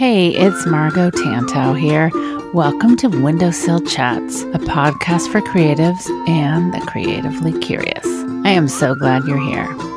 Hey, it's Margo Tantau here. Welcome to Windowsill Chats, a podcast for creatives and the creatively curious. I am so glad you're here.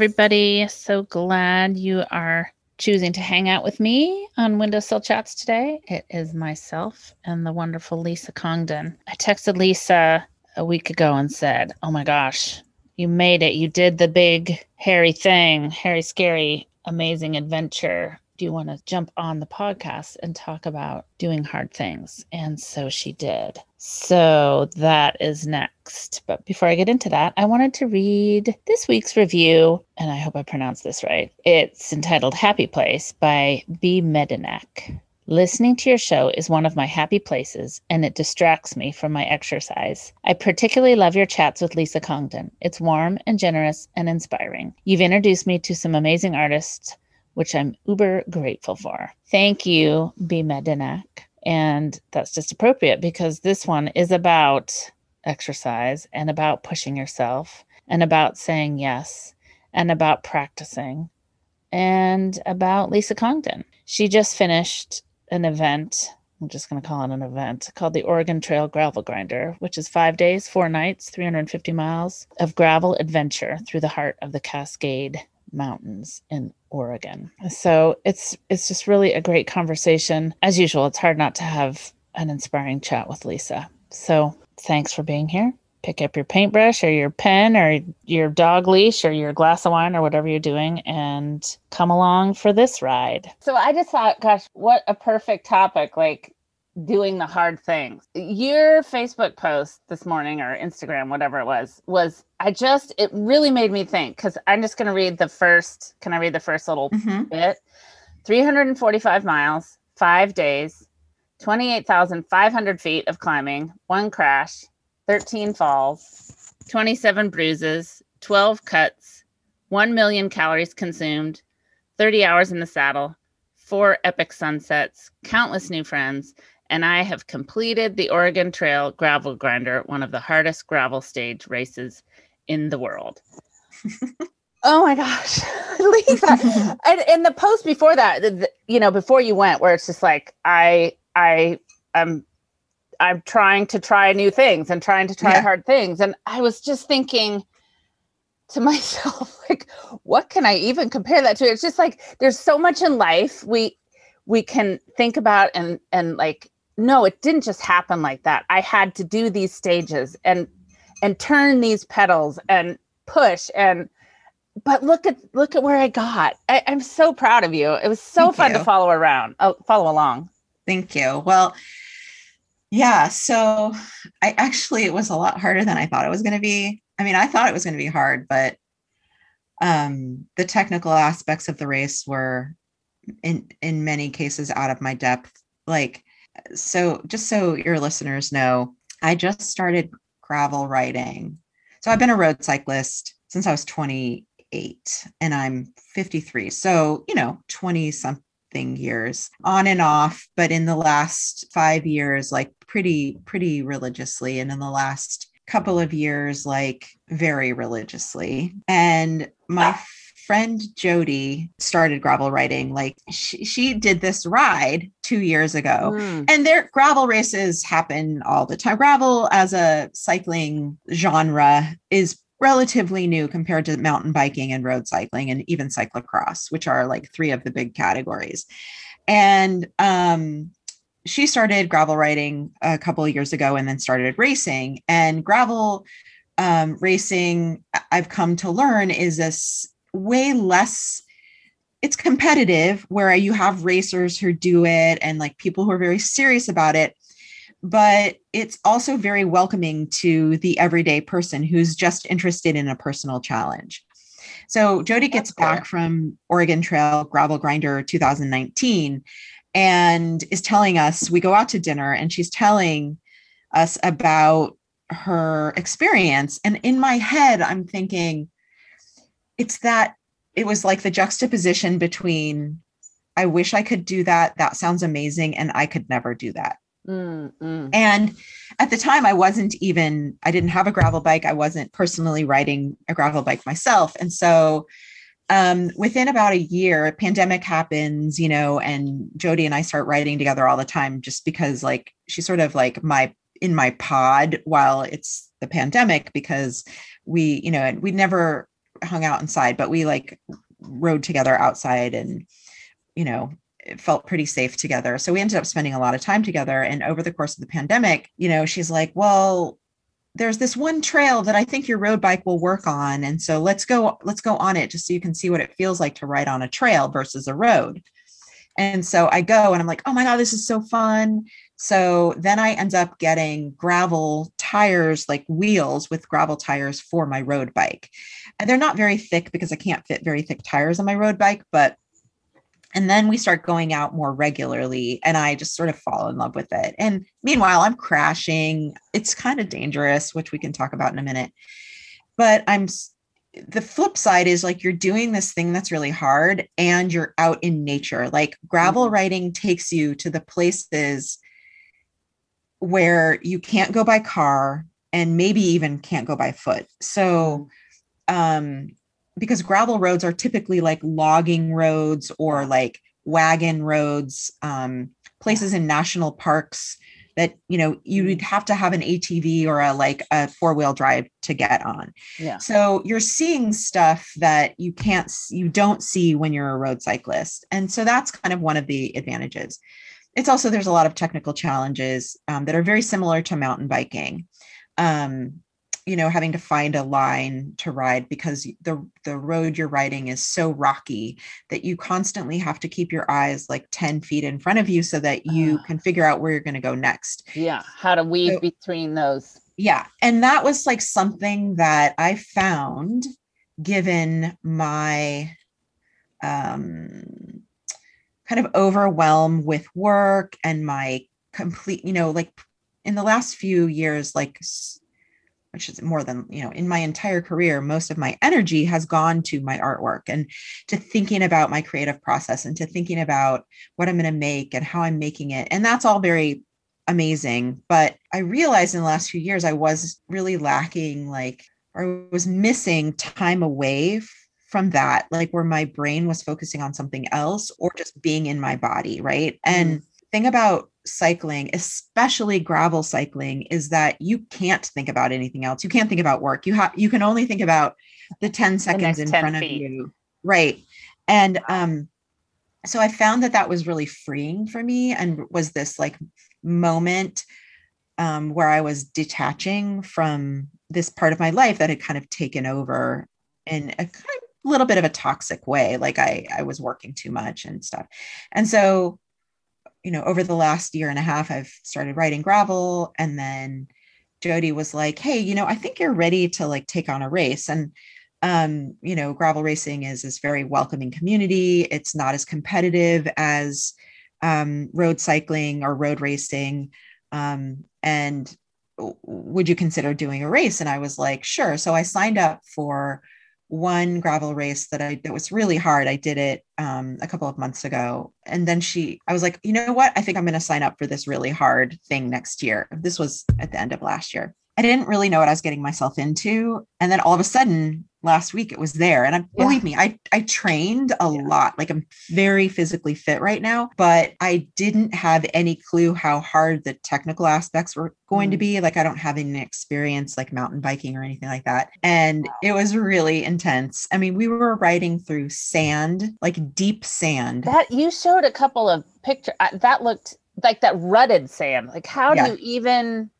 everybody. So glad you are choosing to hang out with me on Windowsill Chats today. It is myself and the wonderful Lisa Congdon. I texted Lisa a week ago and said, Oh my gosh, you made it. You did the big hairy thing, hairy, scary, amazing adventure. Do you want to jump on the podcast and talk about doing hard things? And so she did. So that is next. But before I get into that, I wanted to read this week's review, and I hope I pronounced this right. It's entitled Happy Place by B. Medinek. Listening to your show is one of my happy places, and it distracts me from my exercise. I particularly love your chats with Lisa Congdon. It's warm and generous and inspiring. You've introduced me to some amazing artists, which I'm uber grateful for. Thank you, B. Medinek. And that's just appropriate because this one is about exercise and about pushing yourself and about saying yes and about practicing and about Lisa Congdon. She just finished an event. I'm just going to call it an event called the Oregon Trail Gravel Grinder, which is five days, four nights, 350 miles of gravel adventure through the heart of the Cascade Mountains in Oregon. So it's it's just really a great conversation. As usual, it's hard not to have an inspiring chat with Lisa. So thanks for being here. Pick up your paintbrush or your pen or your dog leash or your glass of wine or whatever you're doing and come along for this ride. So I just thought, gosh, what a perfect topic. Like doing the hard things. Your Facebook post this morning or Instagram, whatever it was, was I just, it really made me think because I'm just going to read the first, can I read the first little Mhm. bit? 345 miles, five days, 28,500 feet of climbing, one crash, 13 falls, 27 bruises, 12 cuts, 1 million calories consumed, 30 hours in the saddle, four epic sunsets, countless new friends, and I have completed the Oregon Trail Gravel Grinder, one of the hardest gravel stage races in the world. oh my gosh, Lisa! and, and the post before that, the, the- you know, before you went, where it's just like I, I, I'm, I'm trying to try new things and trying to try Yeah. hard things, and I was just thinking to myself, like, what can I even compare that to? It's just like there's so much in life we we can think about and and like no it didn't just happen like that i had to do these stages and and turn these pedals and push and but look at look at where i got I, i'm so proud of you it was so Thank fun to follow around oh, follow along Thank you. Well, yeah, so I actually it was a lot harder than I thought it was going to be. I mean, I thought it was going to be hard, but um the technical aspects of the race were in in many cases out of my depth. Like so just so your listeners know, I just started gravel riding. So I've been a road cyclist since I was 28 and I'm 53. So, you know, 20 something years on and off, but in the last five years, like pretty, pretty religiously. And in the last couple of years like very religiously. And my friend Jody started gravel riding. Like she, she did this ride two years ago. Mm. And their gravel races happen all the time. Gravel as a cycling genre is relatively new compared to mountain biking and road cycling and even cyclocross, which are like three of the big categories. And um, she started gravel riding a couple of years ago and then started racing. And gravel um, racing, I've come to learn, is this way less. It's competitive where you have racers who do it and like people who are very serious about it but it's also very welcoming to the everyday person who's just interested in a personal challenge. So Jody gets That's back from Oregon Trail Gravel Grinder 2019 and is telling us we go out to dinner and she's telling us about her experience and in my head I'm thinking it's that it was like the juxtaposition between I wish I could do that that sounds amazing and I could never do that Mm, mm. and at the time, I wasn't even, I didn't have a gravel bike. I wasn't personally riding a gravel bike myself. And so um, within about a year, a pandemic happens, you know, and Jody and I start riding together all the time just because like she's sort of like my in my pod while it's the pandemic because we, you know, and we never hung out inside, but we like rode together outside and, you know, it felt pretty safe together. So we ended up spending a lot of time together. And over the course of the pandemic, you know, she's like, well, there's this one trail that I think your road bike will work on. And so let's go, let's go on it just so you can see what it feels like to ride on a trail versus a road. And so I go and I'm like, oh my God, this is so fun. So then I end up getting gravel tires, like wheels with gravel tires for my road bike. And they're not very thick because I can't fit very thick tires on my road bike, but and then we start going out more regularly and i just sort of fall in love with it. And meanwhile i'm crashing. It's kind of dangerous which we can talk about in a minute. But i'm the flip side is like you're doing this thing that's really hard and you're out in nature. Like gravel Mhm. riding takes you to the places where you can't go by car and maybe even can't go by foot. So um because gravel roads are typically like logging roads or like wagon roads um places in national parks that you know you would have to have an ATV or a like a four-wheel drive to get on. Yeah. so you're seeing stuff that you can't you don't see when you're a road cyclist. And so that's kind of one of the advantages. It's also there's a lot of technical challenges um, that are very similar to mountain biking. Um, you know having to find a line to ride because the the road you're riding is so rocky that you constantly have to keep your eyes like 10 feet in front of you so that you Ah. can figure out where you're going to go next Yeah. How to weave So- between those. yeah and that was like something that i found given my um kind of overwhelm with work and my complete you know like in the last few years like which is more than you know in my entire career most of my energy has gone to my artwork and to thinking about my creative process and to thinking about what i'm going to make and how i'm making it. And that's all very amazing. But i realized in the last few years i was really lacking like or was missing time away from that like where my brain was focusing on something else or just being in my body right? And mm. Thing about cycling especially gravel cycling is that you can't think about anything else you can't think about work you have you can only think about the 10 seconds next in 10 front feet. of you right and um so i found that that was really freeing for me and was this like moment um, where I was detaching from this part of my life that had kind of taken over in a kind of little bit of a toxic way. Like I, I was working too much and stuff. And so, you know, over the last year and a half, I've started writing gravel. And then Jody was like, Hey, you know, I think you're ready to like take on a race. And um, you know, gravel racing is this very welcoming community. It's not as competitive as um, road cycling or road racing. Um, and would you consider doing a race? And I was like, sure. So I signed up for one gravel race that I that was really hard. I did it um, a couple of months ago, and then she, I was like, you know what? I think I'm going to sign up for this really hard thing next year. This was at the end of last year, I didn't really know what I was getting myself into. And then all of a sudden, last week it was there. And I, Yeah. believe me, I I trained a Yeah. lot. Like I'm very physically fit right now, but I didn't have any clue how hard the technical aspects were going to Mm. be. Like I don't have any experience like mountain biking or anything like that. And it was really intense. I mean, we were riding through sand, like deep sand. That you showed a couple of picture uh, that looked like that rutted sand. Like how Yeah. do you even?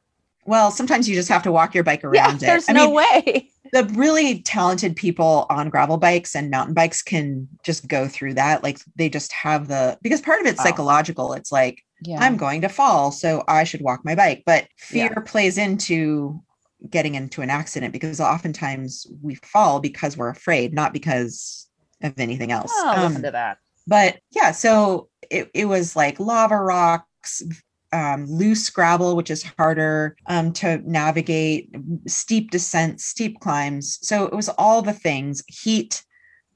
well, sometimes you just have to walk your bike Yeah, around it. there's no mean, way. The really talented people on gravel bikes and mountain bikes can just go through that. Like they just have the because part of it's Wow. psychological. It's like Yeah, I'm going to fall, so I should walk my bike. But Yeah. fear plays into getting into an accident because oftentimes we fall because we're afraid, not because of anything else. Oh, Um, listen to that. but yeah, so it, it was like lava rocks, um, loose gravel, which is harder um, to navigate, steep descents, steep climbs. So it was all the things. Heat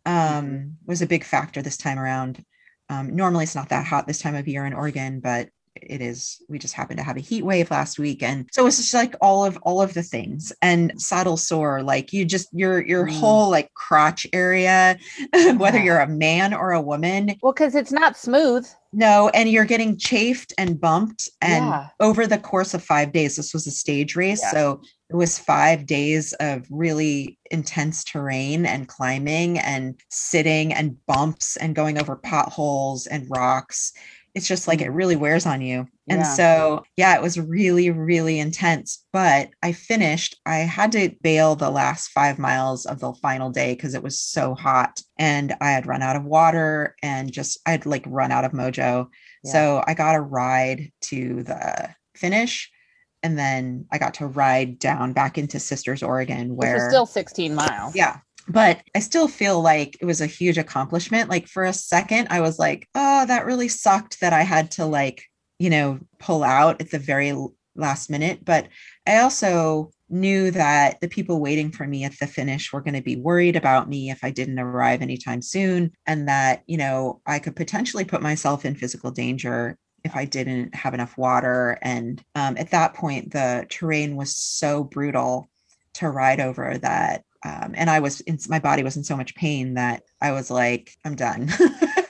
um, was a big factor this time around. Um, normally, it's not that hot this time of year in Oregon, but it is. We just happened to have a heat wave last week, and so it's just like all of all of the things. And saddle sore, like you just your your Mm. whole like crotch area, whether Yeah. you're a man or a woman, Well, because it's not smooth. no, and you're getting chafed and bumped. And Yeah. over the course of five days, this was a stage race. Yeah. So it was five days of really intense terrain and climbing and sitting and bumps and going over potholes and rocks. It's just like it really wears on you. And Yeah. so, yeah, it was really, really intense. But I finished, I had to bail the last five miles of the final day because it was so hot and I had run out of water and just, I'd like run out of mojo. Yeah. So I got a ride to the finish. And then I got to ride down back into Sisters, Oregon, where still 16 miles. yeah. But I still feel like it was a huge accomplishment. Like for a second, I was like, oh, that really sucked that I had to like, you know, pull out at the very last minute. But I also knew that the people waiting for me at the finish were going to be worried about me if I didn't arrive anytime soon. And that, you know, I could potentially put myself in physical danger if I didn't have enough water. And um, at that point, the terrain was so brutal to ride over that um, and i was in my body was in so much pain that i was like i'm done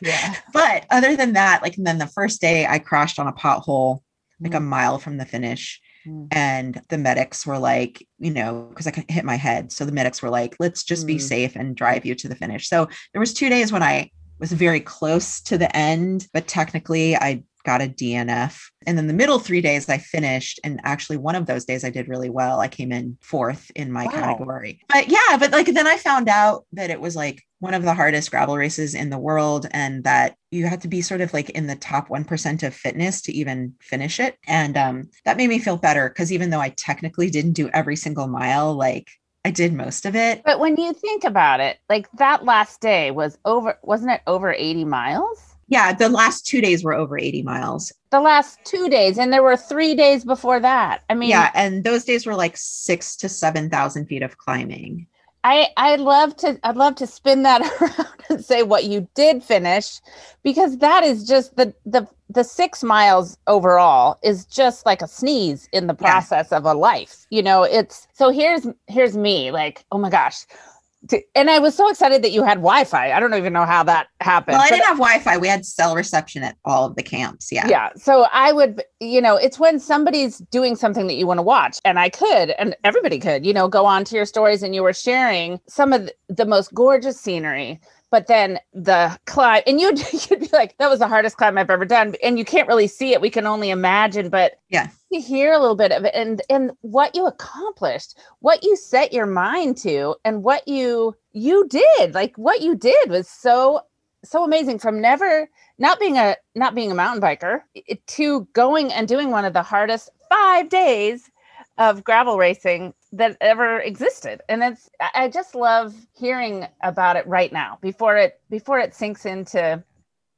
Yeah. but other than that like and then the first day i crashed on a pothole like a Mm. mile from the finish Mm. and the medics were like you know because i could hit my head so the medics were like let's just be Mm. safe and drive you to the finish so there was two days when i was very close to the end but technically i got a dnf and then the middle three days i finished and actually one of those days i did really well. I came in fourth in my Wow. category. But yeah but like then i found out that it was like one of the hardest gravel races in the world and that you have to be sort of like in the top 1% of fitness to even finish it. And um, that made me feel better because even though i technically didn't do every single mile like i did most of it. But when you think about it, like that last day was over, wasn't it over 80 miles? Yeah the last two days were over 80 miles The last two days, and there were three days before that. I mean, yeah and those days were like six to seven thousand feet of climbing I I love to I'd love to spin that around and say what you did finish because that is just the the the 6 miles overall is just like a sneeze in the Yeah. process of a life. You know, it's so here's here's me like, oh my gosh. To- And I was so excited that you had Wi-Fi. I don't even know how that happened. well i didn't have wi-fi we had cell reception at all of the camps yeah yeah so i would you know it's when somebody's doing something that you want to watch and i could and everybody could you know go on to your stories and you were sharing some of the most gorgeous scenery but then the climb and you'd, you'd be like that was the hardest climb i've ever done and you can't really see it we can only imagine but Yeah. you hear a little bit of it and and what you accomplished what you set your mind to and what you you did like what you did was so so amazing from never not being a not being a mountain biker to going and doing one of the hardest five days of gravel racing that ever existed. And it's i just love hearing about it right now before it before it sinks into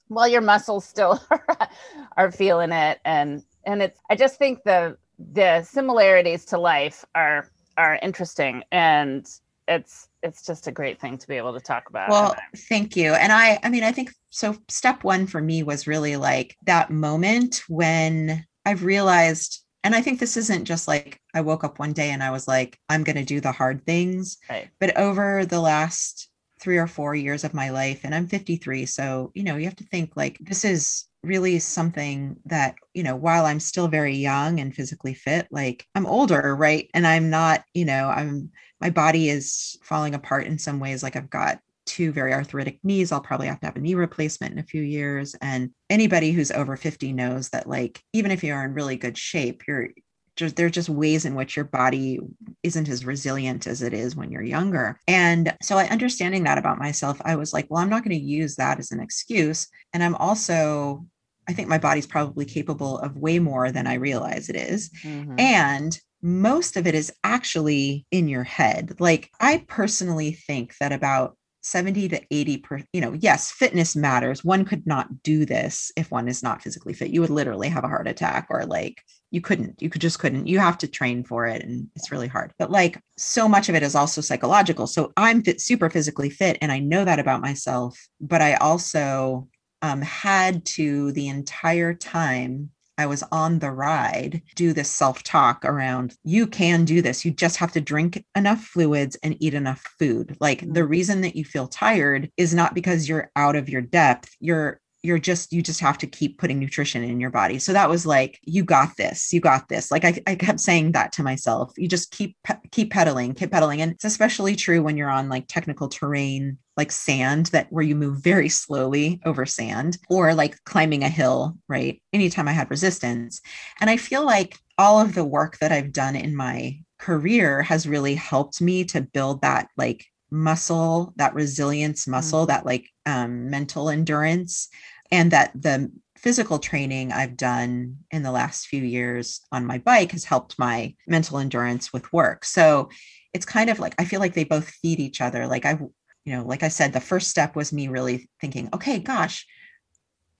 well your muscles still are feeling it. And and it's i just think the the similarities to life are are interesting. And it's it's just a great thing to be able to talk about. Well thank you. And i i mean i think so step one for me was really like that moment when i've realized and i think this isn't just like I woke up one day and I was like, I'm going to do the hard things. Right. But over the last three or four years of my life, and I'm 53. So, you know, you have to think like this is really something that, you know, while I'm still very young and physically fit, like I'm older, right? And I'm not, you know, I'm, my body is falling apart in some ways. Like I've got two very arthritic knees. I'll probably have to have a knee replacement in a few years. And anybody who's over 50 knows that, like, even if you're in really good shape, you're just there are just ways in which your body isn't as resilient as it is when you're younger. And so I understanding that about myself, I was like, well, I'm not going to use that as an excuse. And I'm also I think my body's probably capable of way more than I realize it is. Mhm. And most of it is actually in your head. Like I personally think that about 70 to 80 per, you know, yes, fitness matters. One could not do this if one is not physically fit. You would literally have a heart attack or like you couldn't, you could just couldn't. You have to train for it and it's really hard. But like so much of it is also psychological. So I'm fit, super physically fit and I know that about myself, but I also um, had to the entire time I was on the ride do this self talk around you can do this. You just have to drink enough fluids and eat enough food. Like the mm-hmm. reason that you feel tired is not because you're out of your depth. You're you're just you just have to keep putting nutrition in your body so that was like you got this you got this like i, I kept saying that to myself you just keep keep pedaling keep pedaling and it's especially true when you're on like technical terrain like sand that where you move very slowly over sand or like climbing a hill right anytime i had resistance and i feel like all of the work that i've done in my career has really helped me to build that like muscle that resilience muscle that like um, mental endurance and that the physical training I've done in the last few years on my bike has helped my mental endurance with work. So it's kind of like I feel like they both feed each other. Like I, you know, like I said, the first step was me really thinking, okay, gosh,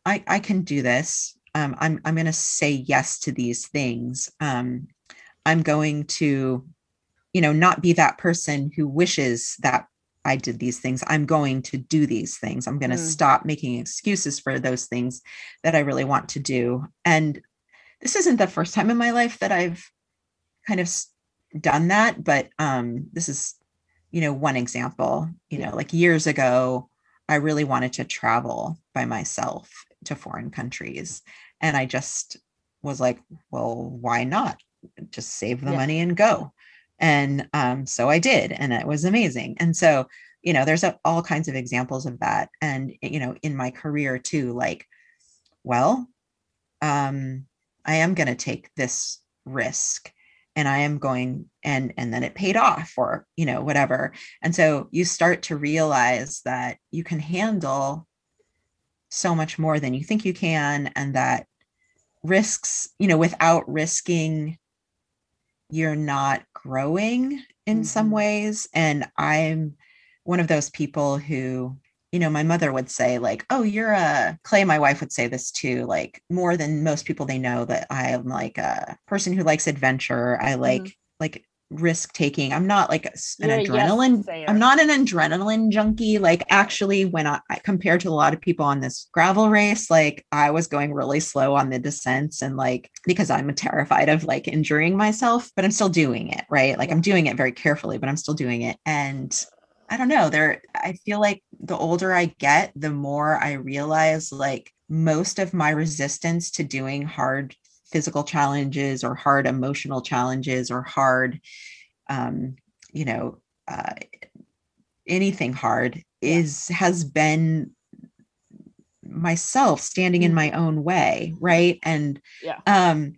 I I can do this. Um, I'm I'm going to say yes to these things. Um, I'm going to, you know, not be that person who wishes that I did these things. I'm going to do these things. I'm going to Mm. stop making excuses for those things that I really want to do. And this isn't the first time in my life that I've kind of done that, but um, this is, you know, one example. You know, like years ago, I really wanted to travel by myself to foreign countries. And I just was like, well, why not? Just save the Yeah. money and go. And um, so I did, and it was amazing. And so, you know, there's a, all kinds of examples of that. And, you know, in my career too, like, well, um, I am going to take this risk and I am going and and then it paid off or you know whatever. And so you start to realize that you can handle so much more than you think you can and that risks, you know, without risking you're not growing in some Mhm. ways and I'm one of those people who you know, my mother would say, like, oh, you're a Clay, my wife would say this too, like more than most people they know that I am like a person who likes adventure. I like mm-hmm. like risk taking. I'm not like an You're a yes adrenaline. I'm not an adrenaline junkie. Like actually, when I I- compared to a lot of people on this gravel race, like I was going really slow on the descents and like because I'm terrified of like injuring myself, but I'm still doing it, right? Like I'm doing it very carefully, but I'm still doing it. And I don't know, there I feel like the older I get, the more I realize like most of my resistance to doing hard physical challenges or hard emotional challenges or hard um you know uh anything hard is has been myself standing in my own way right? And Yeah. um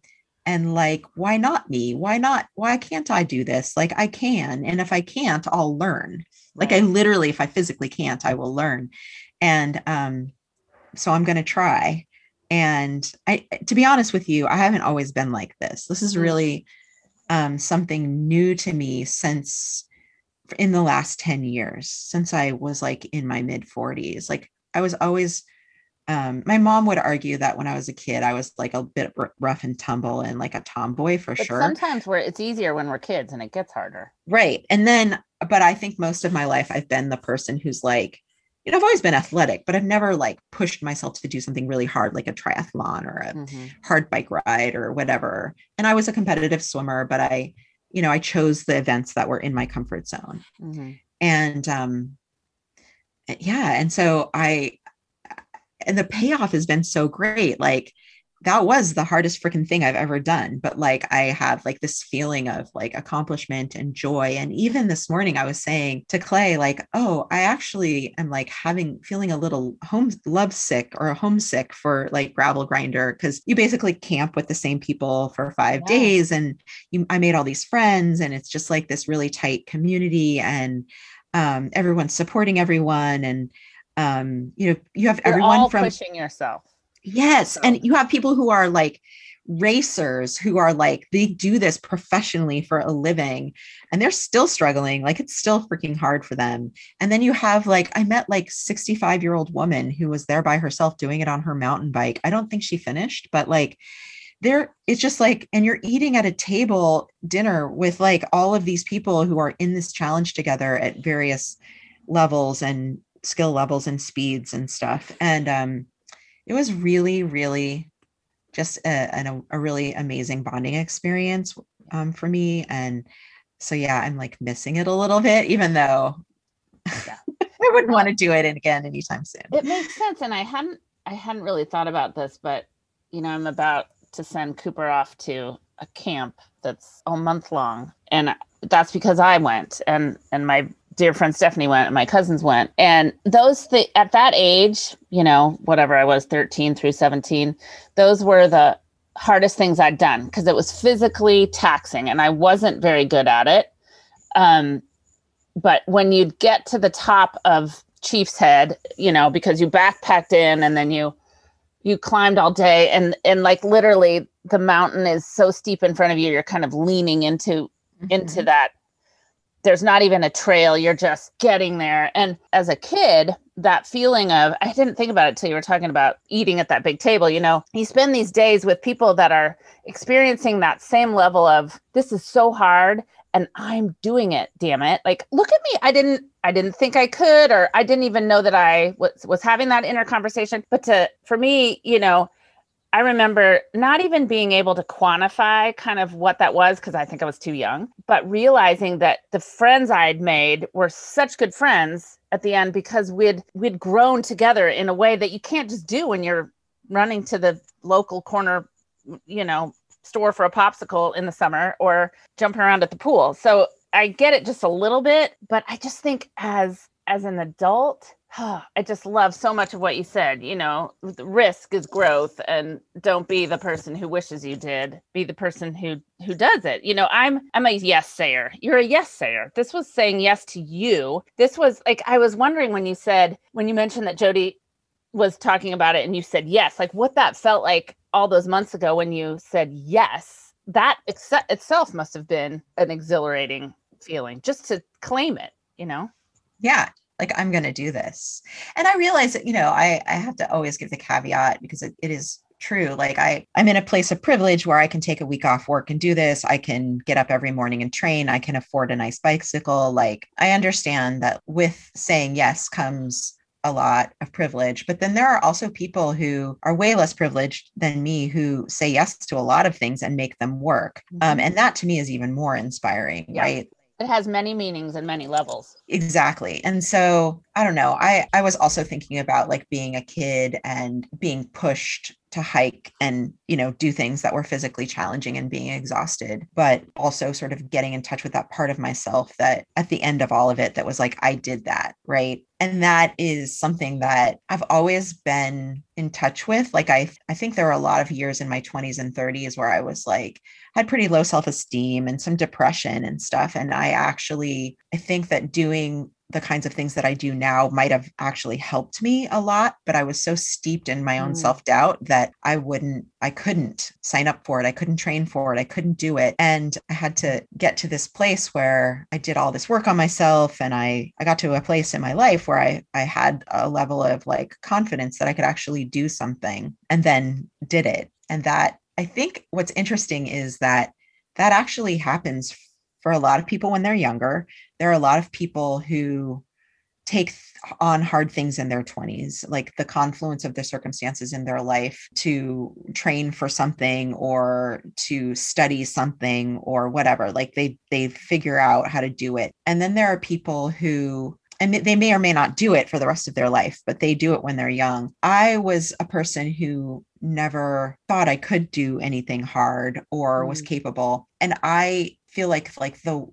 and like why not me? Why not? Why can't i do this? Like i can and if i can't i'll learn. Like i literally if i physically can't i will learn. And um so i'm going to try. And i to be honest with you i haven't always been like this. This is Mm. really um something new to me since in the last 10 years since i was like in my mid 40s like i was always um my mom would argue that when i was a kid i was like a bit r- rough and tumble and like a tomboy for But sure sometimes we're it's easier when we're kids and it gets harder. Right. And then, but I think most of my life I've been the person who's like, you know, I've always been athletic, but I've never like pushed myself to do something really hard, like a triathlon or a Mhm. hard bike ride or whatever. And I was a competitive swimmer, but I you know, I chose the events that were in my comfort zone. Mhm. And um yeah, and so I and the payoff has been so great. Like that was the hardest freaking thing I've ever done. But like I have like this feeling of like accomplishment and joy. And even this morning I was saying to Clay, like, oh, I actually am like having feeling a little home lovesick or homesick for like gravel grinder because you basically camp with the same people for five Yeah. days and you I made all these friends and it's just like this really tight community and um everyone's supporting everyone and um you know you have You're everyone all from pushing yourself. Yes. So- And you have people who are like racers who are like, they do this professionally for a living and they're still struggling. Like it's still freaking hard for them. And then you have like, I met like 65 year old woman who was there by herself doing it on her mountain bike. I don't think she finished, but like, there it's just like and you're eating at a table dinner with like all of these people who are in this challenge together at various levels and skill levels and speeds and stuff and um it was really really just a, an, a really amazing bonding experience um, for me and so yeah i'm like missing it a little bit even though Yeah. i wouldn't want to do it again anytime soon It makes sense. And I hadn't I hadn't really thought about this, but you know, I'm about to send Cooper off to a camp that's a month long. And that's because I went and and my dear friend Stephanie went and my cousins went. And those th- at that age, you know, whatever I was 13 through 17, those were the hardest things I'd done because it was physically taxing and I wasn't very good at it. Um, but when you'd get to the top of Chief's Head, you know, because you backpacked in and then you you climbed all day and and like literally the mountain is so steep in front of you, you're kind of leaning into into Mhm. that there's not even a trail you're just getting there. And as a kid that feeling of i didn't think about it till you were talking about eating at that big table you know you spend these days with people that are experiencing that same level of this is so hard and i'm doing it damn it. Like look at me. I didn't i didn't think i could or i didn't even know that i was was having that inner conversation. But to for me you know I remember not even being able to quantify kind of what that was because I think I was too young, but realizing that the friends I'd made were such good friends at the end because we'd we'd grown together in a way that you can't just do when you're running to the local corner, you know, store for a popsicle in the summer or jumping around at the pool. So I get it just a little bit, but I just think as as an adult, I just love so much of what you said. You know, risk is growth, and don't be the person who wishes you did. Be the person who who does it. You know, I'm I'm a yes sayer. You're a yes sayer. This was saying yes to you. This was like I was wondering when you said when you mentioned that Jody was talking about it, and you said yes, like what that felt like all those months ago when you said yes. That ex- itself must have been an exhilarating feeling just to claim it. You know. yeah like i'm going to do this. And i realize that you know i i have to always give the caveat because it, it is true like i i'm in a place of privilege where i can take a week off work and do this. I can get up every morning and train. I can afford a nice bicycle. Like i understand that with saying yes comes a lot of privilege but then there are also people who are way less privileged than me who say yes to a lot of things and make them work. Um, Mhm. and that to me is even more inspiring Yeah. right It has many meanings and many levels. exactly and so i don't know i i was also thinking about like being a kid and being pushed to hike and you know do things that were physically challenging and being exhausted but also sort of getting in touch with that part of myself that at the end of all of it that was like i did that right? And that is something that i've always been in touch with. Like i i think there were a lot of years in my 20s and 30s where i was like had pretty low self-esteem and some depression and stuff. And i actually i think that doing the kinds of things that i do now might have actually helped me a lot but i was so steeped in my own Mm. self-doubt that i wouldn't i couldn't sign up for it. I couldn't train for it. I couldn't do it. And i had to get to this place where i did all this work on myself and i i got to a place in my life where i i had a level of like confidence that i could actually do something and then did it. And that I think what's interesting is that that actually happens for a lot of people when they're younger. There are a lot of people who take on hard things in their 20s like the confluence of the circumstances in their life to train for something or to study something or whatever like they they figure out how to do it and then there are people who and they may or may not do it for the rest of their life but they do it when they're young i was a person who never thought i could do anything hard or was Mm. capable and i feel like like the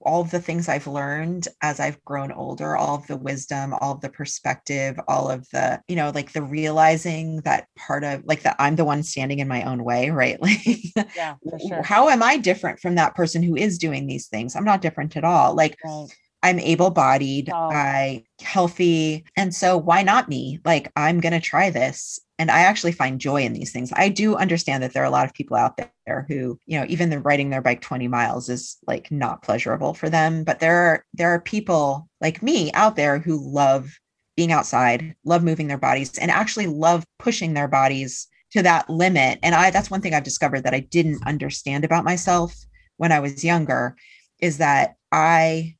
all of the things I've learned as I've grown older, all of the wisdom, all of the perspective, all of the, you know, like the realizing that part of like that I'm the one standing in my own way, right? Like, Yeah, for sure. how am I different from that person who is doing these things? I'm not different at all. Like, Right. I'm able bodied, Oh. I healthy. And so why not me? Like I'm going to try this. And I actually find joy in these things. I do understand that there are a lot of people out there who, you know, even the riding their bike 20 miles is like not pleasurable for them, but there are there are people like me out there who love being outside, love moving their bodies and actually love pushing their bodies to that limit. And I that's one thing I've discovered that I didn't understand about myself when I was younger is that I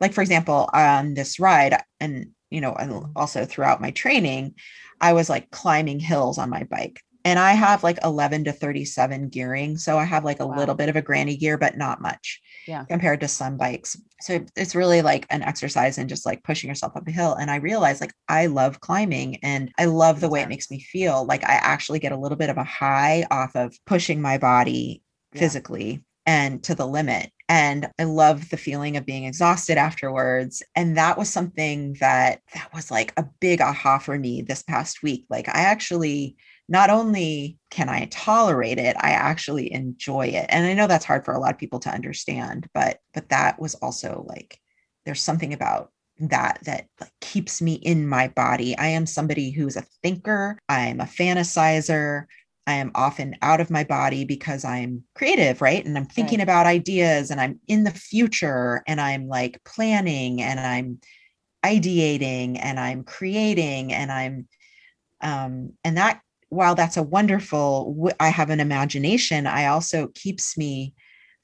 like for example on this ride and you know and mm-hmm. also throughout my training i was like climbing hills on my bike and i have like 11 to 37 gearing so i have like a Wow. little bit of a granny gear but not much Yeah. compared to some bikes so it's really like an exercise in just like pushing yourself up a hill and i realized like i love climbing and i love the way it makes me feel like i actually get a little bit of a high off of pushing my body Yeah. physically and to the limit. And I love the feeling of being exhausted afterwards. And that was something that that was like a big aha for me this past week. Like I actually not only can I tolerate it, I actually enjoy it. And I know that's hard for a lot of people to understand, but but that was also like there's something about that that like keeps me in my body. I am somebody who's a thinker, I'm a fantasizer, I am often out of my body because I'm creative, right? And I'm thinking about ideas and I'm in the future and I'm like planning and I'm ideating and I'm creating and I'm um and that while that's a wonderful I have an imagination, I also keeps me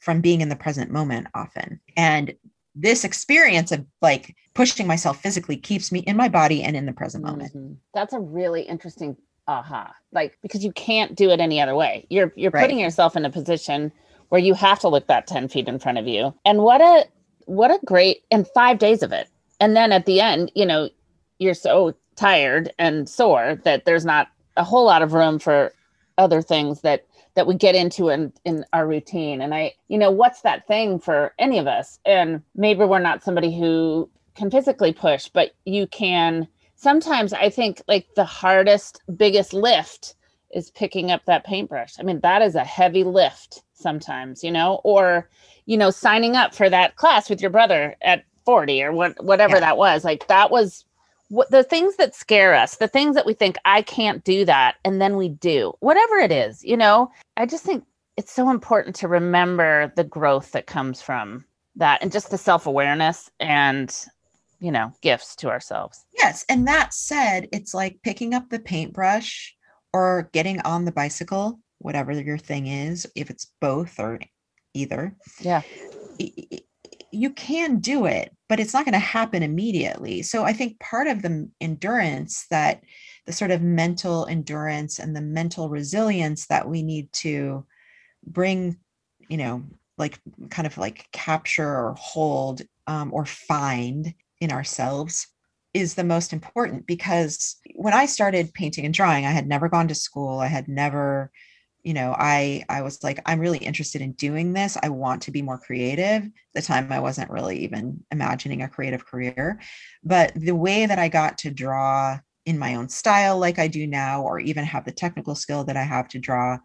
from being in the present moment often. And this experience of like pushing myself physically keeps me in my body and in the present moment. Mhm. That's a really interesting aha. Like because you can't do it any other way. You're you're Right. putting yourself in a position where you have to look that 10 feet in front of you. And what a what a great and 5 days of it. And then at the end, you know, you're so tired and sore that there's not a whole lot of room for other things that that we get into in in our routine and i you know what's that thing for any of us and maybe we're not somebody who can physically push but you can sometimes i think like the hardest biggest lift is picking up that paintbrush. I mean that is a heavy lift sometimes you know or you know signing up for that class with your brother at 40 or what whatever Yeah. that was. Like that was what the things that scare us, the things that we think I can't do that, and then we do, whatever it is, you know, I just think it's so important to remember the growth that comes from that and just the self awareness and, you know, gifts to ourselves. Yes. And that said, it's like picking up the paintbrush or getting on the bicycle, whatever your thing is, if it's both or either. Yeah. You can do it, but it's not going to happen immediately. So I think part of the endurance that the sort of mental endurance and the mental resilience that we need to bring, you know, like kind of like capture or hold um, or find in ourselves is the most important because when I started painting and drawing, I had never gone to school. I had never, you know, I I was like, I'm really interested in doing this. I want to be more creative. At the time I wasn't really even imagining a creative career. But the way that I got to draw in my own style, like I do now, or even have the technical skill that I have to draw,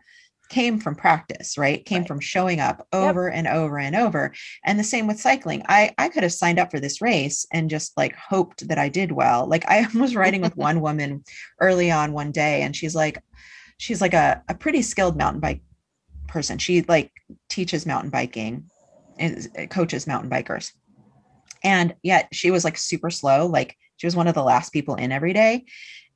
came from practice, right? Came Right. from showing up over and over and over. And the same with cycling. I I could have signed up for this race and just like hoped that I did well. Like I was riding with one woman early on one day and she's like she's like a, a pretty skilled mountain bike person. She like teaches mountain biking and eh, coaches mountain bikers. And yet she was like super slow. Like she was one of the last people in every day.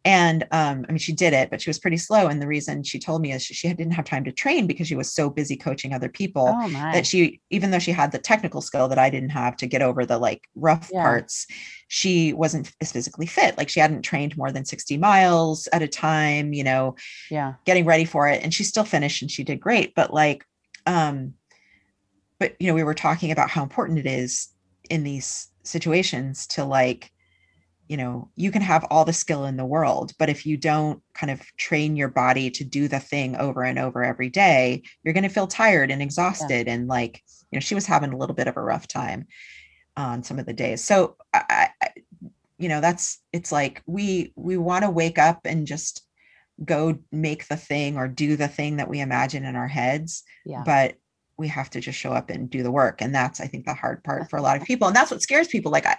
And um, I mean, she did it, but she was pretty slow. And the reason she told me is she, she didn't have time to train because she was so busy coaching other people Oh that she, even though she had the technical skill that I didn't have to get over the like rough Yeah. parts, she wasn't as physically fit. Like she hadn't trained more than 60 miles at a time, you know, yeah. getting ready for it. And she still finished and she did great. But like, um, but you know, we were talking about how important it is in these situations to like, you know, you can have all the skill in the world, but if you don't kind of train your body to do the thing over and over every day, you're going to feel tired and exhausted. And like, you know, she was having a little bit of a rough time on some of the days. So I, I you know, that's it's like we we want to wake up and just go make the thing or do the thing that we imagine in our heads Yeah. but we have to just show up and do the work and that's i think the hard part for a lot of people and that's what scares people like I,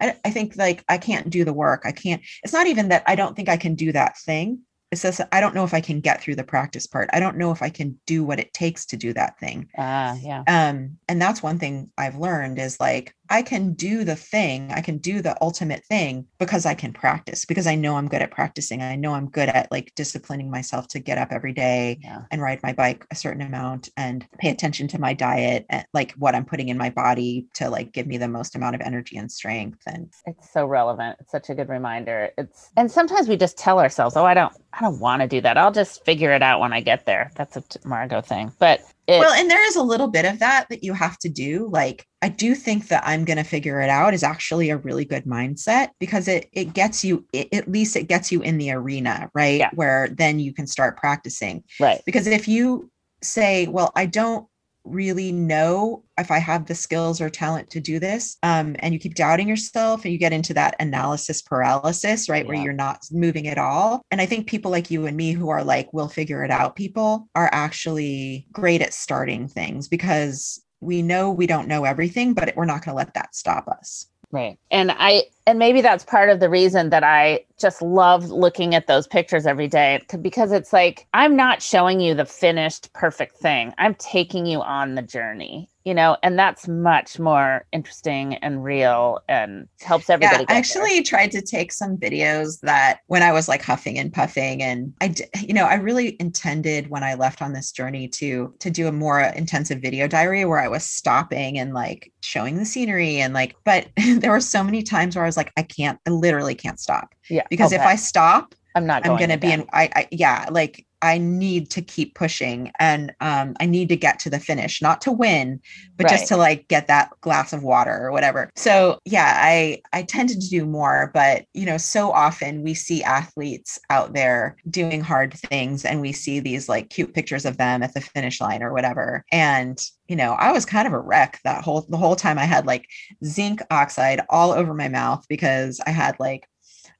I i think like i can't do the work i can't it's not even that i don't think i can do that thing it says i don't know if i can get through the practice part i don't know if i can do what it takes to do that thing Ah, yeah. um and that's one thing i've learned is like i can do the thing i can do the ultimate thing because i can practice because i know i'm good at practicing i know i'm good at like disciplining myself to get up every day Yeah. and ride my bike a certain amount and pay attention to my diet and like what i'm putting in my body to like give me the most amount of energy and strength and It's so relevant. It's such a good reminder. It's and sometimes we just tell ourselves, "Oh, I don't I don't want to do that. I'll just figure it out when I get there." That's a Margo thing. But it, well and there is a little bit of that that you have to do like i do think that i'm going to figure it out is actually a really good mindset because it it gets you it, at least it gets you in the arena right Yeah. where then you can start practicing right. because if you say well i don't really know if i have the skills or talent to do this um, and you keep doubting yourself and you get into that analysis paralysis right where you're not moving at all. And i think people like you and me who are like we'll figure it out people are actually great at starting things because we know we don't know everything but we're not going to let that stop us Right. And I and maybe that's part of the reason that I just love looking at those pictures every day because it's like I'm not showing you the finished perfect thing. I'm taking you on the journey, you know, and that's much more interesting and real and helps everybody yeah, get I there. actually tried to take some videos that when I was like huffing and puffing, and I, d- you know, I really intended when I left on this journey to to do a more intensive video diary where I was stopping and like showing the scenery and like, but there were so many times where I was like, I can't, I literally can't stop yeah. because if. I stop, I'm not I'm going gonna be in. I, I yeah, like I need to keep pushing, and um, I need to get to the finish, not to win, but Right. just to like get that glass of water or whatever. So yeah, I I tended to do more, but you know, so often we see athletes out there doing hard things, and we see these like cute pictures of them at the finish line or whatever, and you know, I was kind of a wreck that whole the whole time. I had like zinc oxide all over my mouth because I had like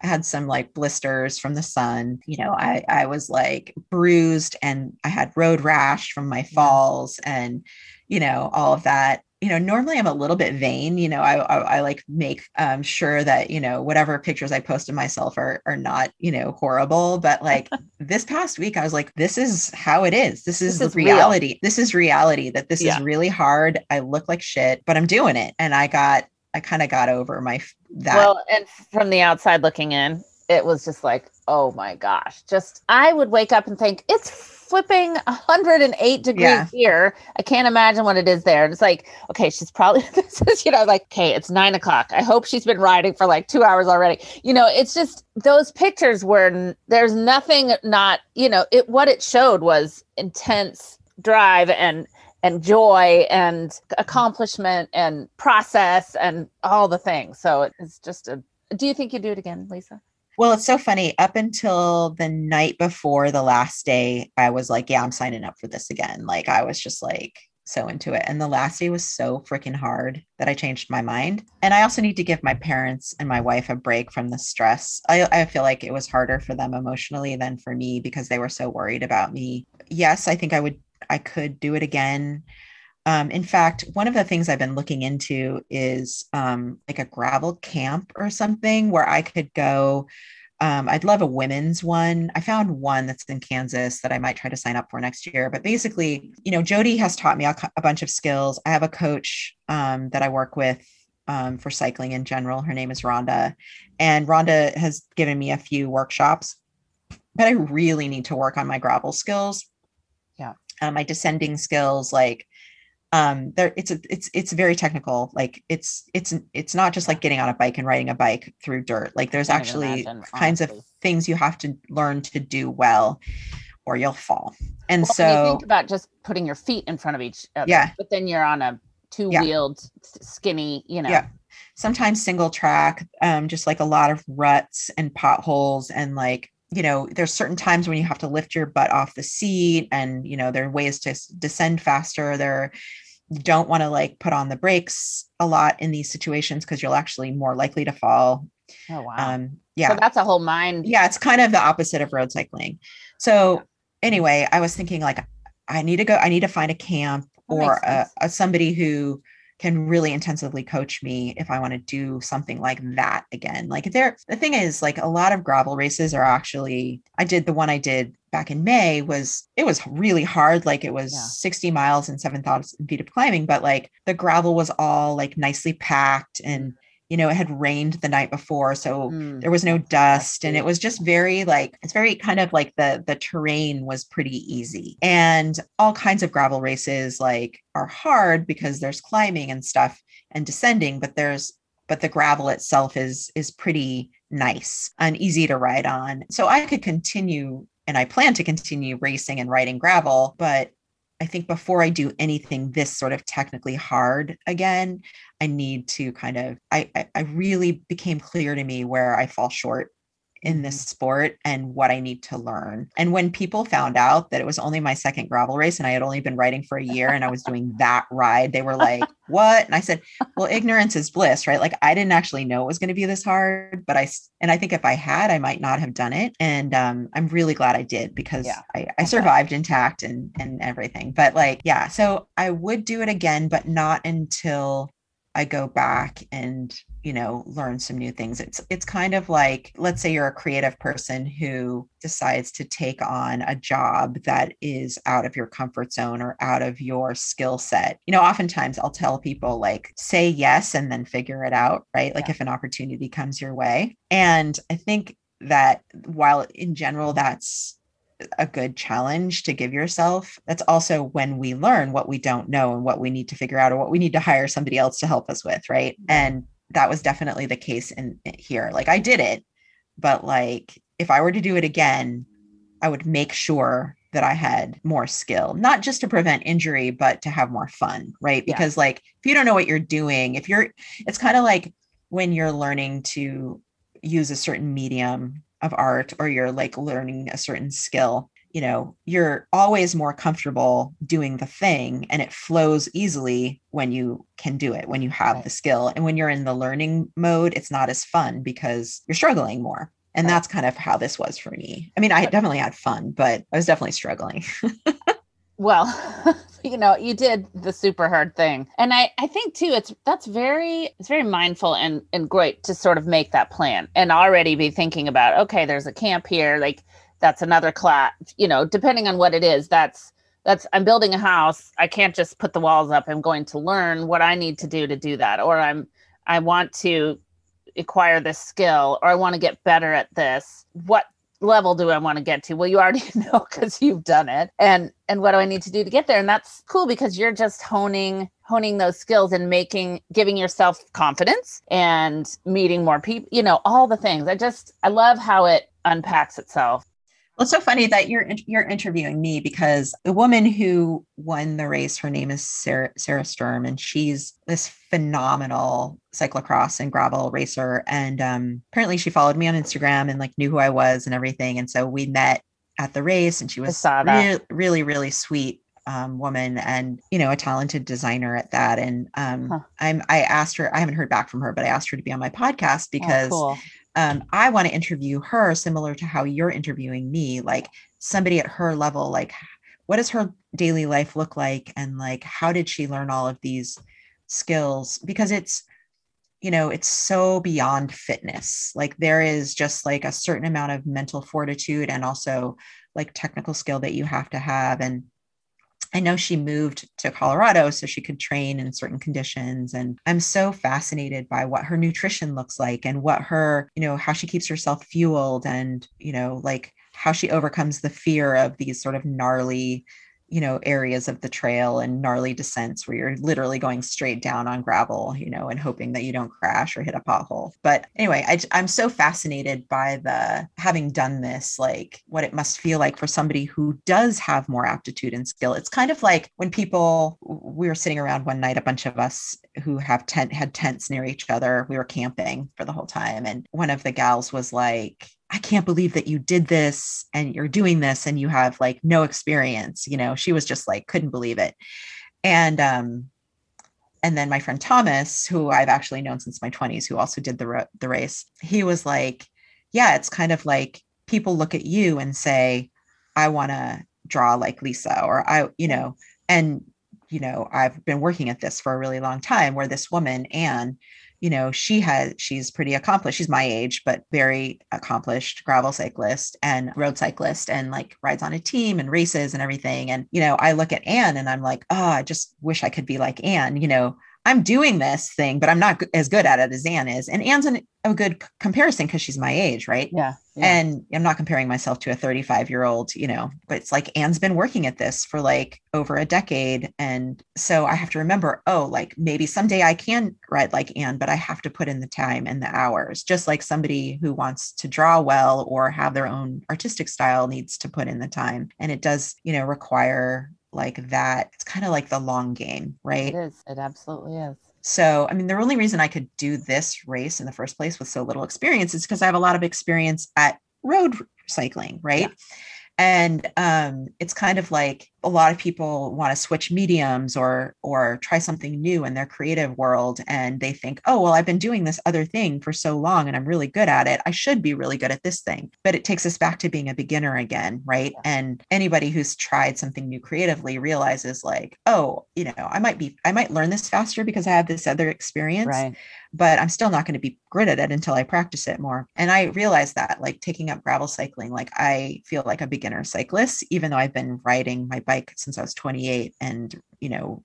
I had some like blisters from the sun. You know, I I was like bruised and I had road rash from my falls and you know all of that. You know, normally I'm a little bit vain. You know, I I, I like make um, sure that you know whatever pictures I post of myself are are not you know horrible. But like this past week, I was like, this is how it is. This is This the is real. reality. This is reality. That this Yeah. is really hard. I look like shit, but I'm doing it, and I got I kind of got over my that. Well, and from the outside looking in, it was just like, oh my gosh. Just I would wake up and think it's flipping 108 degrees Yeah. here. I can't imagine what it is there. And it's like, okay, she's probably this is, you know, like, okay, it's nine o'clock. I hope she's been riding for like two hours already. You know, it's just those pictures were there's nothing not, you know, it what it showed was intense drive and and joy and accomplishment and process and all the things. So it's just a do you think you do it again, Lisa? Well, it's so funny. Up until the night before the last day, I was like, yeah, I'm signing up for this again. Like, I was just like so into it. And the last day was so freaking hard that I changed my mind. And I also need to give my parents and my wife a break from the stress. I, I feel like it was harder for them emotionally than for me because they were so worried about me. Yes, I think I would, I could do it again. Um, in fact, one of the things I've been looking into is um, like a gravel camp or something where I could go. Um, I'd love a women's one. I found one that's in Kansas that I might try to sign up for next year. But basically, you know, Jody has taught me a, a bunch of skills. I have a coach um, that I work with um, for cycling in general. Her name is Rhonda, and Rhonda has given me a few workshops, but I really need to work on my gravel skills. Yeah. uh, my descending skills, like um there it's a it's it's very technical like it's it's it's not just like getting on a bike and riding a bike through dirt like there's actually imagine, kinds of things you have to learn to do well or you'll fall and Well, when you so think about just putting your feet in front of each other, Yeah. but then you're on a two-wheeled, s- skinny, you know. Yeah. sometimes single track um just like a lot of ruts and potholes and like you know there's certain times when you have to lift your butt off the seat and you know there are ways to descend faster. There you don't want to like put on the brakes a lot in these situations because you'll actually more likely to fall. Oh wow. um yeah. So that's a whole mind. yeah it's kind of the opposite of road cycling. So anyway i was thinking like i need to go i need to find a camp That or a, a somebody who can really intensively coach me if i want to do something like that again like there the thing is like a lot of gravel races are actually i did the one i did back in may was it was really hard like it was Yeah. 60 miles and 7000 feet of climbing but like the gravel was all like nicely packed and mm. You know it had rained the night before so Mm, there was no dust and it was just very like it's very kind of like the the terrain was pretty easy. And all kinds of gravel races like are hard because there's climbing and stuff and descending but there's but the gravel itself is is pretty nice and easy to ride on. So i could continue and i plan to continue racing and riding gravel but I think before I do anything this sort of technically hard again, I need to kind of I I, really became clear to me where I fall short in this sport and what I need to learn. And when people found out that it was only my second gravel race and I had only been riding for a year and I was doing that ride, they were like, "What?" And I said, "Well, ignorance is bliss, right? Like I didn't actually know it was going to be this hard, but I, and I think if I had, I might not have done it. And um, I'm really glad I did because Yeah. I, I survived intact and and everything. But like, yeah, so I would do it again, but not until I go back and you know learn some new things. It's it's kind of like let's say you're a creative person who decides to take on a job that is out of your comfort zone or out of your skill set. You know, oftentimes I'll tell people like say yes and then figure it out, right? Like Yeah. if an opportunity comes your way. And I think that while in general that's a good challenge to give yourself. That's also when we learn what we don't know and what we need to figure out or what we need to hire somebody else to help us with, right? And that was definitely the case in in here. Like I did it, but like if I were to do it again, I would make sure that I had more skill, not just to prevent injury, but to have more fun, right? Yeah. Because like if you don't know what you're doing, if you're it's kind of like when you're learning to use a certain medium of art or you're like learning a certain skill you know you're always more comfortable doing the thing and it flows easily when you can do it when you have Right. the skill. And when you're in the learning mode it's not as fun because you're struggling more. And Right. that's kind of how this was for me. I mean i definitely had fun but i was definitely struggling. Well you know you did the super hard thing. And i i think too it's that's very it's very mindful and and great to sort of make that plan and already be thinking about okay there's a camp here. Like that's another class you know depending on what it is that's that's i'm building a house i can't just put the walls up i'm going to learn what i need to do to do that or i'm i want to acquire this skill or i want to get better at this what level do I want to get to? Well, you already know because you've done it. And and what do I need to do to get there? And that's cool because you're just honing honing those skills and making giving yourself confidence and meeting more people, you know, all the things. I just I love how it unpacks itself. Well, it's so funny that you're you're interviewing me because the woman who won the race, her name is Sarah Sarah Sturm, and she's this phenomenal cyclocross and gravel racer. And um, apparently, she followed me on Instagram and like knew who I was and everything. And so we met at the race, and she was rea- really, really sweet um, woman, and you know, a talented designer at that. And um, Huh. I'm I asked her, I haven't heard back from her, but I asked her to be on my podcast because oh, cool. Um, I want to interview her similar to how you're interviewing me, like somebody at her level, like what does her daily life look like? And like, how did she learn all of these skills? Because it's, you know, it's so beyond fitness. Like there is just like a certain amount of mental fortitude and also like technical skill that you have to have. And I know she moved to Colorado so she could train in certain conditions. And I'm so fascinated by what her nutrition looks like and what her, you know, how she keeps herself fueled and, you know, like how she overcomes the fear of these sort of gnarly you know areas of the trail and gnarly descents where you're literally going straight down on gravel you know and hoping that you don't crash or hit a pothole. But anyway I, i'm so fascinated by the having done this like what it must feel like for somebody who does have more aptitude and skill. It's kind of like when people we were sitting around one night a bunch of us who have tent had tents near each other. We were camping for the whole time. And one of the gals was like I can't believe that you did this and you're doing this and you have like no experience. You know, she was just like, couldn't believe it. And, um, and then my friend Thomas, who I've actually known since my 20s, who also did the, the race, he was like, yeah, it's kind of like people look at you and say, I want to draw like Lisa, or I, you know, and, you know, I've been working at this for a really long time where this woman, Anne, you know, she has, she's pretty accomplished. She's my age, but very accomplished gravel cyclist and road cyclist and like rides on a team and races and everything. And, you know, I look at Anne and I'm like, oh, I just wish I could be like Anne, you know, I'm doing this thing, but I'm not as good at it as Anne is. And Anne's an, a good comparison because she's my age, right? Yeah. yeah. And I'm not comparing myself to a 35 year old, you know, but it's like Anne's been working at this for like over a decade. And so I have to remember, oh, like maybe someday I can write like Anne, but I have to put in the time and the hours, just like somebody who wants to draw well or have their own artistic style needs to put in the time. And it does, you know, require like that. It's kind of like the long game, right? it is. It absolutely is. So, I mean, the only reason I could do this race in the first place with so little experience is because I have a lot of experience at road cycling, right? Yeah. And um, it's kind of like a lot of people want to switch mediums or or try something new in their creative world, and they think, oh, well, I've been doing this other thing for so long, and I'm really good at it. I should be really good at this thing. But it takes us back to being a beginner again, right? And anybody who's tried something new creatively realizes, like, oh, you know, I might be, I might learn this faster because I have this other experience Right. but I'm still not going to be good at it until I practice it more. And I realized that like taking up gravel cycling, like I feel like a beginner cyclist, even though I've been riding my bike since I was 28 and, you know,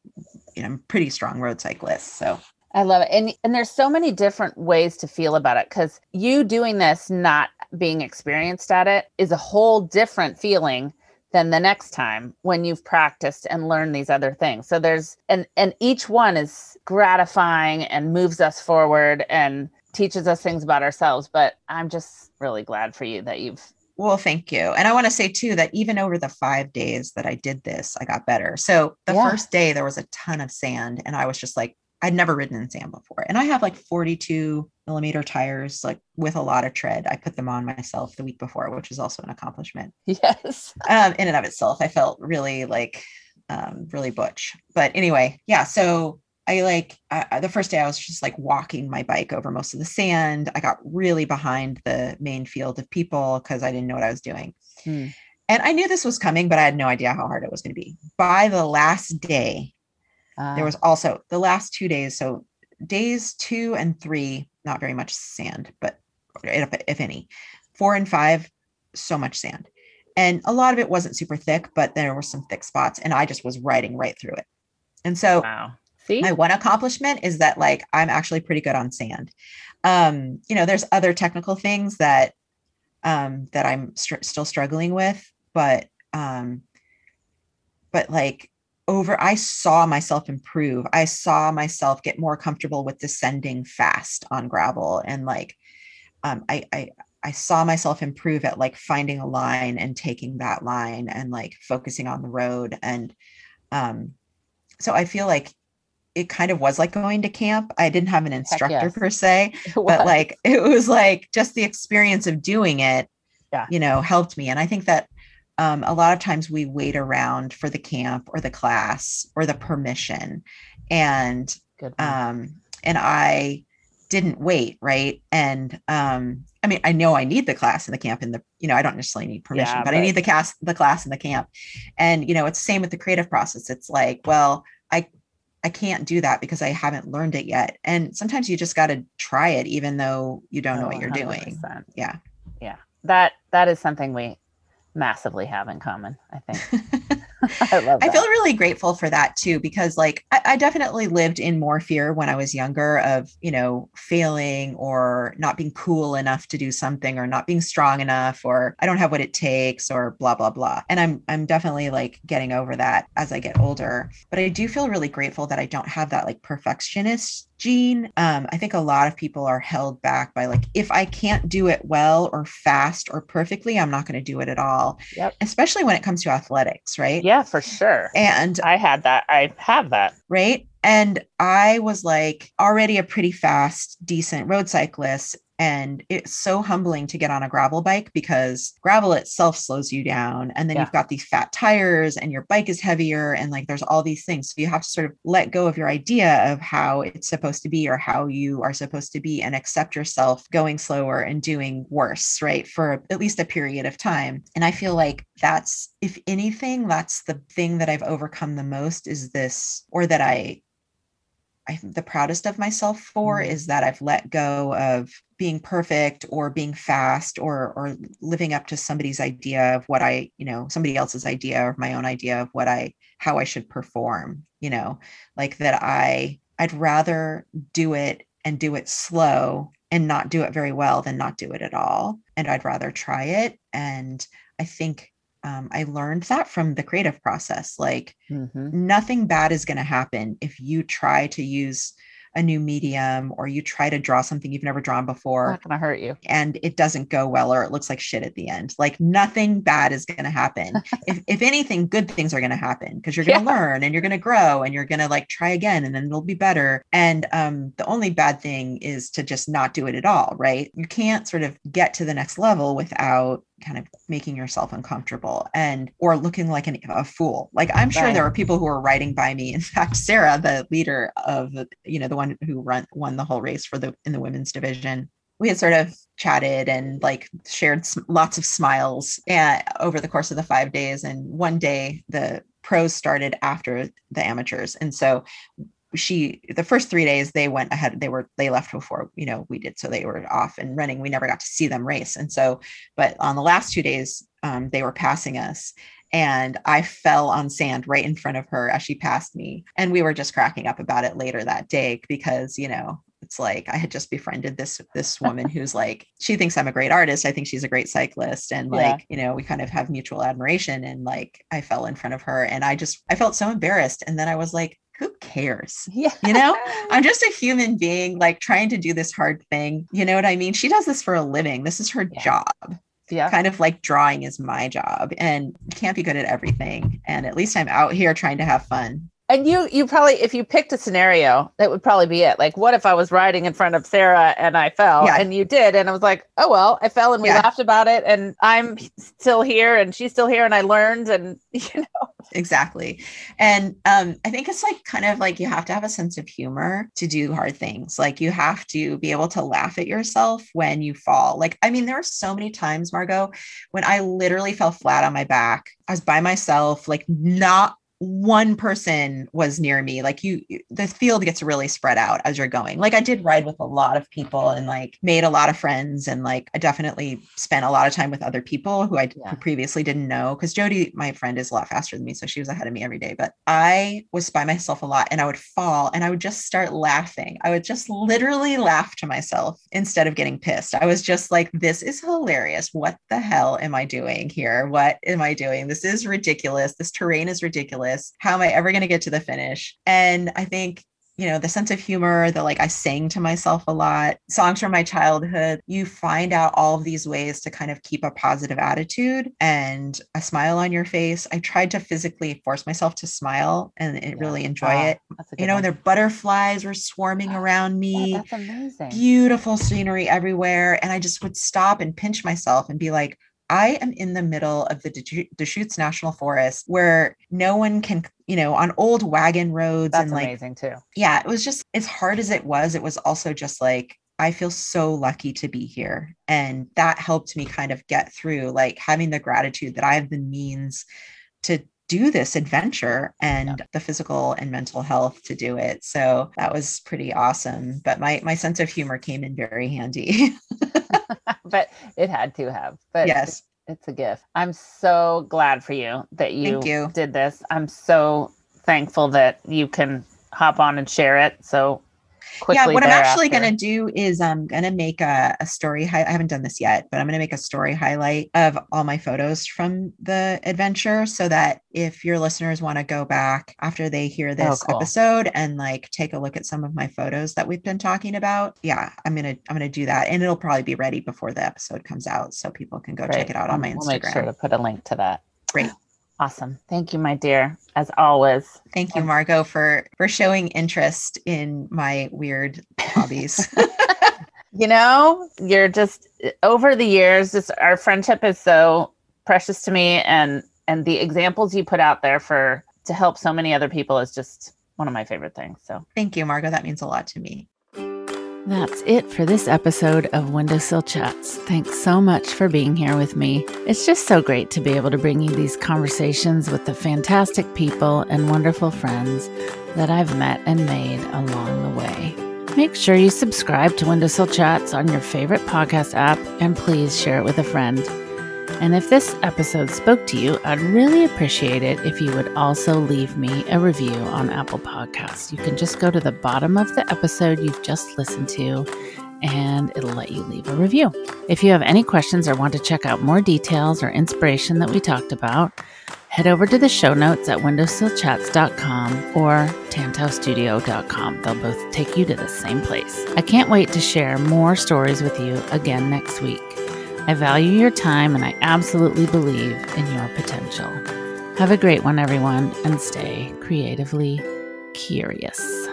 you know, I'm a pretty strong road cyclist. So I love it. And and there's so many different ways to feel about it cuz you doing this not being experienced at it is a whole different feeling than the next time when you've practiced and learned these other things. So there's and and each one is gratifying and moves us forward and teaches us things about ourselves, but I'm just really glad for you that you've Well, thank you. And I want to say too that even over the five days that I did this, I got better. So the Yeah. first day, there was a ton of sand, and I was just like, I'd never ridden in sand before. And I have like 42 millimeter tires, like with a lot of tread. I put them on myself the week before, which is also an accomplishment yes. um, in and of itself. I felt really like, um, really butch. But anyway, yeah. So I like I, the first day I was just like walking my bike over most of the sand. I got really behind the main field of people because I didn't know what I was doing. Hmm. And I knew this was coming, but I had no idea how hard it was going to be. By the last day, there Uh, was also the last two days. So days two and three, not very much sand, but if, if any, four and five, so much sand. And a lot of it wasn't super thick, but there were some thick spots, and I just was riding right through it. And so wow. See? my one accomplishment is that like I'm actually pretty good on sand. Um, you know, there's other technical things that um that I'm still struggling with, but um but like over I saw myself improve. I saw myself get more comfortable with descending fast on gravel and like um I I I saw myself improve at like finding a line and taking that line and like focusing on the road and um so I feel like it kind of was like going to camp. I didn't have an instructor yes. per se, but like it was like just the experience of doing it Yeah. you know helped me. And i think that um, a lot of times we wait around for the camp or the class or the permission. And um and i didn't wait right? And um i mean i know i need the class and the camp and the you know i don't necessarily need permission Yeah, but, i need the class the class and the camp. And you know it's the same with the creative process. It's like well i i can't do that because i haven't learned it yet and sometimes you just got to try it even though you don't know Oh, what you're doing 100%. yeah Yeah. That that is something we massively have in common, I think. I love that. I feel really grateful for that too, because like I, I definitely lived in more fear when I was younger of, you know, failing or not being cool enough to do something or not being strong enough or I don't have what it takes or blah, blah, blah. And I'm I'm definitely like getting over that as I get older. But I do feel really grateful that I don't have that like perfectionist gene. Um, I think a lot of people are held back by like, if I can't do it well or fast or perfectly, I'm not going to do it at all. Yep. Especially when it comes to athletics, right? Yeah, for sure. And I had that. I have that. right? And I was like already a pretty fast, decent road cyclist. And it's so humbling to get on a gravel bike because gravel itself slows you down. And then Yeah. you've got these fat tires and your bike is heavier. And like there's all these things. So you have to sort of let go of your idea of how it's supposed to be or how you are supposed to be and accept yourself going slower and doing worse, right? For at least a period of time. And I feel like that's, if anything, that's the thing that I've overcome the most is this, or that I I'm the proudest of myself for Mhm. is that I've let go of being perfect or being fast or or living up to somebody's idea of what I, you know, somebody else's idea or my own idea of what I how I should perform, you know, like that I I'd rather do it and do it slow and not do it very well than not do it at all. And I'd rather try it. And I think um, I learned that from the creative process. Like Mhm. nothing bad is going to happen if you try to use a new medium or you try to draw something you've never drawn before Not gonna hurt you. and it doesn't go well or it looks like shit at the end. Like nothing bad is going to happen. if, if anything, good things are going to happen because you're going to Yeah. learn and you're going to grow and you're going to like try again and then it'll be better. And um, the only bad thing is to just not do it at all, right? You can't sort of get to the next level without kind of making yourself uncomfortable and or looking like an, a fool. Like i'm sure Right. there were people who were riding by me. In fact sarah the leader of you know the one who run won the whole race for the in the women's division we had sort of chatted and like shared lots of smiles uh, over the course of the five days. And one day the pros started after the amateurs. And so she the first three days they went ahead they were they left before you know we did so they were off and running. We never got to see them race. And so but on the last two days um, they were passing us and i fell on sand right in front of her as she passed me. And we were just cracking up about it later that day because you know it's like i had just befriended this this woman who's like she thinks i'm a great artist. I think she's a great cyclist and Yeah. like you know we kind of have mutual admiration and like i fell in front of her and i just i felt so embarrassed. And then i was like who cares Yeah. you know I'm just a human being, like trying to do this hard thing. You know what I mean? She does this for a living. This is her Yeah. job. yeah. Kind of like drawing is my job, and can't be good at everything. And at least I'm out here trying to have fun. And you, you probably, if you picked a scenario, that would probably be it. Like, what if I was riding in front of Sarah and I fell, Yeah. and you did, and I was like, oh well, I fell, and we Yeah. laughed about it, and I'm still here, and she's still here, and I learned, and you know, Exactly. And um, I think it's like kind of like you have to have a sense of humor to do hard things. Like you have to be able to laugh at yourself when you fall. Like, I mean, there are so many times, Margo, when I literally fell flat on my back. I was by myself, like not one person was near me like you the field gets really spread out as you're going. Like i did ride with a lot of people and like made a lot of friends and like i definitely spent a lot of time with other people who i Yeah. who previously didn't know because jody my friend is a lot faster than me so she was ahead of me every day but i was by myself a lot and i would fall and i would just start laughing. I would just literally laugh to myself instead of getting pissed. I was just like this is hilarious. What the hell am i doing here? What am i doing? This is ridiculous. This terrain is ridiculous how am i ever going to get to the finish and i think you know the sense of humor the like i sang to myself a lot songs from my childhood you find out all of these ways to kind of keep a positive attitude and a smile on your face i tried to physically force myself to smile and, Yeah. really enjoy Wow, it you know one. and their butterflies were swarming around me Yeah, that's amazing. beautiful scenery everywhere. And I just would stop and pinch myself and be like, I am in the middle of the Deschutes National Forest where no one can, you know, on old wagon roads That's and like, amazing too. yeah, it was just as hard as it was. It was also just like, I feel so lucky to be here. And that helped me kind of get through like having the gratitude that I have the means to do this adventure and the physical and mental health to do it. So that was pretty awesome. But my my sense of humor came in very handy. but it had to have. But yes. It's a gift. I'm so glad for you that you, you. did this. I'm so thankful that you can hop on and share it so. Yeah what i'm actually going to do is i'm going to make a, a story hi- i haven't done this yet but i'm going to make a story highlight of all my photos from the adventure so that if your listeners want to go back after they hear oh, this cool. episode and like take a look at some of my photos that we've been talking about yeah i'm going to i'm going to do that and it'll probably be ready before the episode comes out so people can go Great. check it out on my We'll instagram make sure to put a link to that. Great. Awesome. Thank you, my dear, as always. thank you margo for for showing interest in my weird hobbies You know, you're just over the years, just our friendship is so precious to me and and the examples you put out there for to help so many other people is just one of my favorite things. So thank you margo that means a lot to me That's it for this episode of Windowsill Chats. Thanks so much for being here with me. It's just so great to be able to bring you these conversations with the fantastic people and wonderful friends that I've met and made along the way. Make sure you subscribe to Windowsill Chats on your favorite podcast app and please share it with a friend. And if this episode spoke to you, I'd really appreciate it if you would also leave me a review on Apple Podcasts. You can just go to the bottom of the episode you've just listened to and it'll let you leave a review. If you have any questions or want to check out more details or inspiration that we talked about, head over to the show notes at windowsillchats.com or tantaustudio.com. They'll both take you to the same place. I can't wait to share more stories with you again next week. I value your time and I absolutely believe in your potential. Have a great one, everyone, and stay creatively curious.